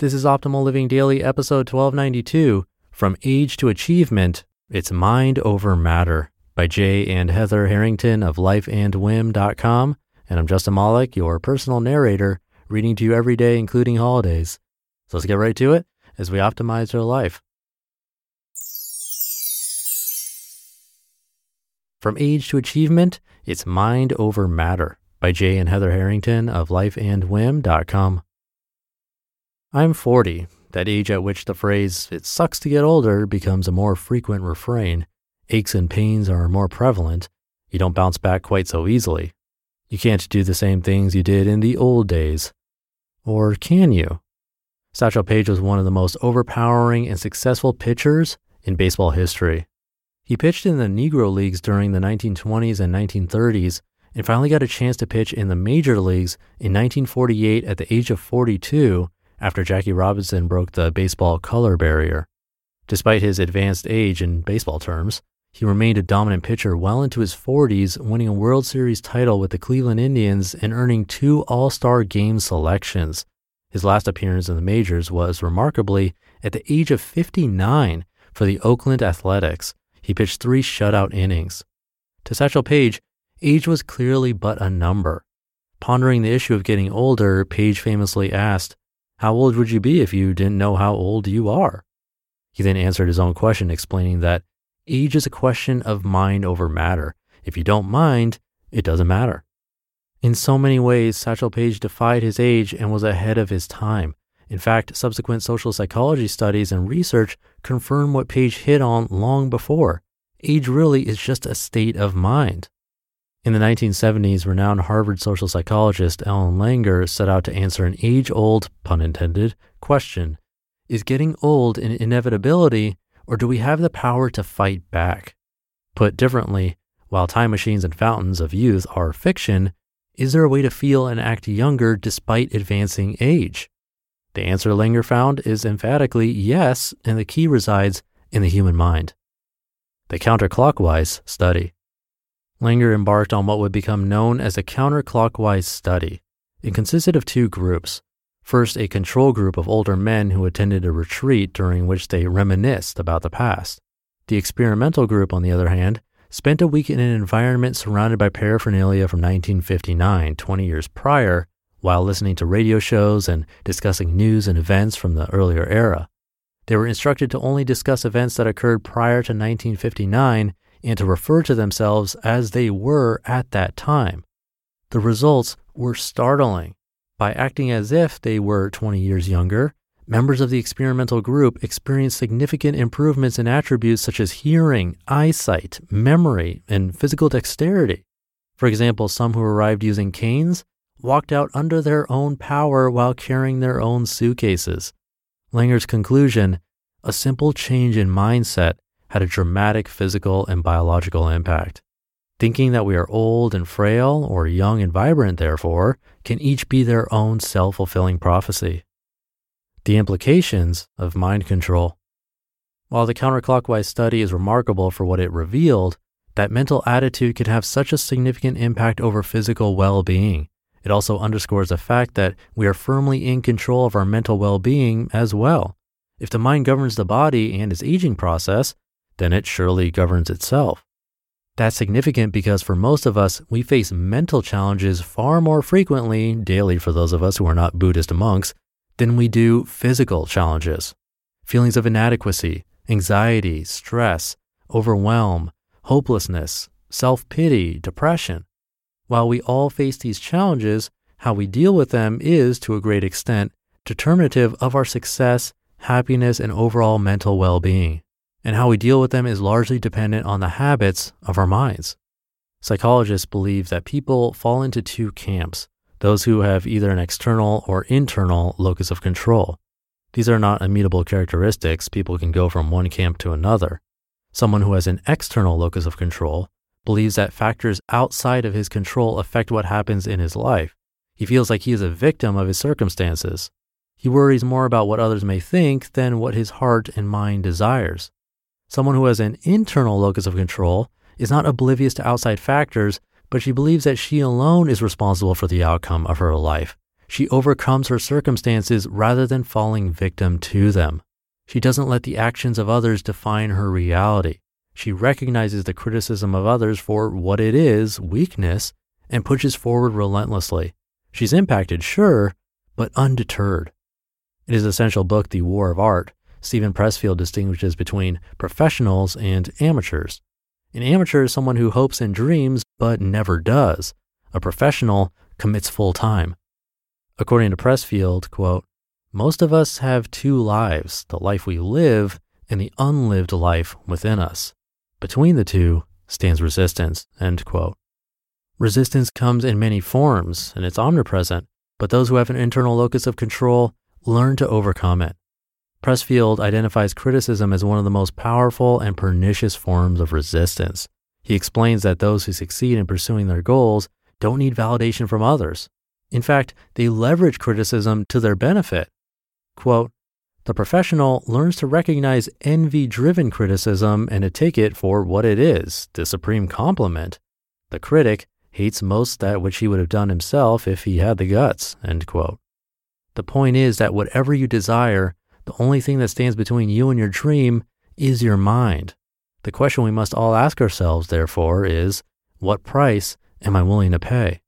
This is Optimal Living Daily, episode 1292 From Age to Achievement It's Mind Over Matter by Jay and Heather Harrington of lifeandwhim.com. And I'm Justin Malik, your personal narrator, reading to you every day, including holidays. So let's get right to it as we optimize our life. From Age to Achievement It's Mind Over Matter by Jay and Heather Harrington of lifeandwhim.com. I'm 40, that age at which the phrase, it sucks to get older, becomes a more frequent refrain. Aches and pains are more prevalent. You don't bounce back quite so easily. You can't do the same things you did in the old days. Or can you? Satchel Paige was one of the most overpowering and successful pitchers in baseball history. He pitched in the Negro Leagues during the 1920s and 1930s and finally got a chance to pitch in the major leagues in 1948 at the age of 42 after Jackie Robinson broke the baseball color barrier. Despite his advanced age in baseball terms, he remained a dominant pitcher well into his 40s, winning a World Series title with the Cleveland Indians and earning two All Star game selections. His last appearance in the majors was remarkably at the age of 59 for the Oakland Athletics. He pitched three shutout innings. To Satchel Paige, age was clearly but a number. Pondering the issue of getting older, Paige famously asked, how old would you be if you didn't know how old you are? He then answered his own question, explaining that age is a question of mind over matter. If you don't mind, it doesn't matter. In so many ways, Satchel Paige defied his age and was ahead of his time. In fact, subsequent social psychology studies and research confirm what Paige hit on long before. Age really is just a state of mind. In the 1970s, renowned Harvard social psychologist Ellen Langer set out to answer an age old, pun intended, question Is getting old an inevitability, or do we have the power to fight back? Put differently, while time machines and fountains of youth are fiction, is there a way to feel and act younger despite advancing age? The answer Langer found is emphatically yes, and the key resides in the human mind. The counterclockwise study. Langer embarked on what would become known as a counterclockwise study. It consisted of two groups. First, a control group of older men who attended a retreat during which they reminisced about the past. The experimental group, on the other hand, spent a week in an environment surrounded by paraphernalia from 1959, 20 years prior, while listening to radio shows and discussing news and events from the earlier era. They were instructed to only discuss events that occurred prior to 1959 and to refer to themselves as they were at that time. The results were startling. By acting as if they were 20 years younger, members of the experimental group experienced significant improvements in attributes such as hearing, eyesight, memory, and physical dexterity. For example, some who arrived using canes walked out under their own power while carrying their own suitcases. Langer's conclusion a simple change in mindset had a dramatic physical and biological impact. Thinking that we are old and frail or young and vibrant, therefore, can each be their own self fulfilling prophecy. The implications of mind control. While the counterclockwise study is remarkable for what it revealed, that mental attitude can have such a significant impact over physical well being. It also underscores the fact that we are firmly in control of our mental well being as well. If the mind governs the body and its aging process, then it surely governs itself. That's significant because for most of us, we face mental challenges far more frequently, daily for those of us who are not Buddhist monks, than we do physical challenges. Feelings of inadequacy, anxiety, stress, overwhelm, hopelessness, self pity, depression. While we all face these challenges, how we deal with them is, to a great extent, determinative of our success, happiness, and overall mental well being and how we deal with them is largely dependent on the habits of our minds. Psychologists believe that people fall into two camps those who have either an external or internal locus of control. These are not immutable characteristics, people can go from one camp to another. Someone who has an external locus of control believes that factors outside of his control affect what happens in his life. He feels like he is a victim of his circumstances. He worries more about what others may think than what his heart and mind desires. Someone who has an internal locus of control is not oblivious to outside factors, but she believes that she alone is responsible for the outcome of her life. She overcomes her circumstances rather than falling victim to them. She doesn't let the actions of others define her reality. She recognizes the criticism of others for what it is, weakness, and pushes forward relentlessly. She's impacted, sure, but undeterred. In his essential book, The War of Art, Steven Pressfield distinguishes between professionals and amateurs. An amateur is someone who hopes and dreams but never does. A professional commits full time. According to Pressfield, quote, most of us have two lives, the life we live and the unlived life within us. Between the two stands resistance, end quote. Resistance comes in many forms and it's omnipresent, but those who have an internal locus of control learn to overcome it. Pressfield identifies criticism as one of the most powerful and pernicious forms of resistance. He explains that those who succeed in pursuing their goals don't need validation from others. In fact, they leverage criticism to their benefit. Quote, the professional learns to recognize envy driven criticism and to take it for what it is the supreme compliment. The critic hates most that which he would have done himself if he had the guts. The point is that whatever you desire, the only thing that stands between you and your dream is your mind. The question we must all ask ourselves, therefore, is what price am I willing to pay?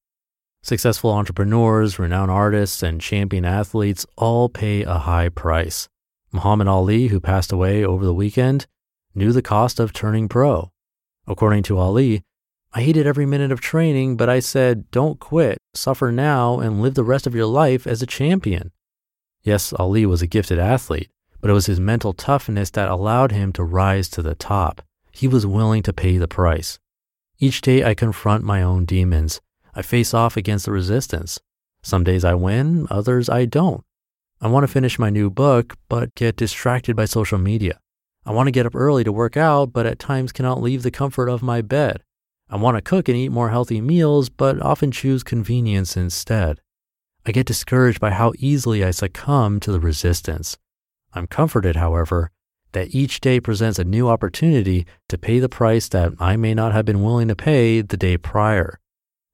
Successful entrepreneurs, renowned artists, and champion athletes all pay a high price. Muhammad Ali, who passed away over the weekend, knew the cost of turning pro. According to Ali, I hated every minute of training, but I said, don't quit, suffer now, and live the rest of your life as a champion. Yes, Ali was a gifted athlete, but it was his mental toughness that allowed him to rise to the top. He was willing to pay the price. Each day I confront my own demons. I face off against the resistance. Some days I win, others I don't. I want to finish my new book, but get distracted by social media. I want to get up early to work out, but at times cannot leave the comfort of my bed. I want to cook and eat more healthy meals, but often choose convenience instead. I get discouraged by how easily I succumb to the resistance. I'm comforted, however, that each day presents a new opportunity to pay the price that I may not have been willing to pay the day prior.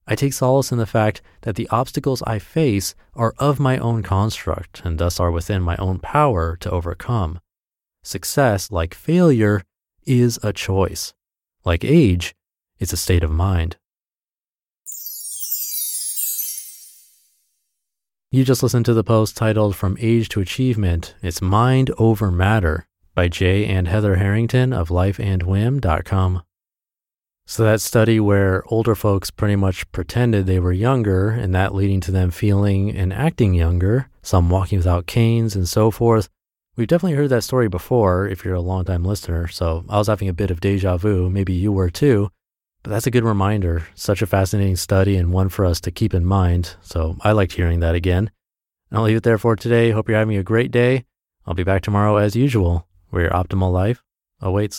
I take solace in the fact that the obstacles I face are of my own construct and thus are within my own power to overcome. Success, like failure, is a choice. Like age, it's a state of mind. You just listened to the post titled From Age to Achievement It's Mind Over Matter by Jay and Heather Harrington of lifeandwhim.com. So, that study where older folks pretty much pretended they were younger, and that leading to them feeling and acting younger, some walking without canes and so forth. We've definitely heard that story before if you're a longtime listener. So, I was having a bit of deja vu. Maybe you were too. But that's a good reminder. Such a fascinating study and one for us to keep in mind. So I liked hearing that again. And I'll leave it there for today. Hope you're having a great day. I'll be back tomorrow as usual, where your optimal life awaits.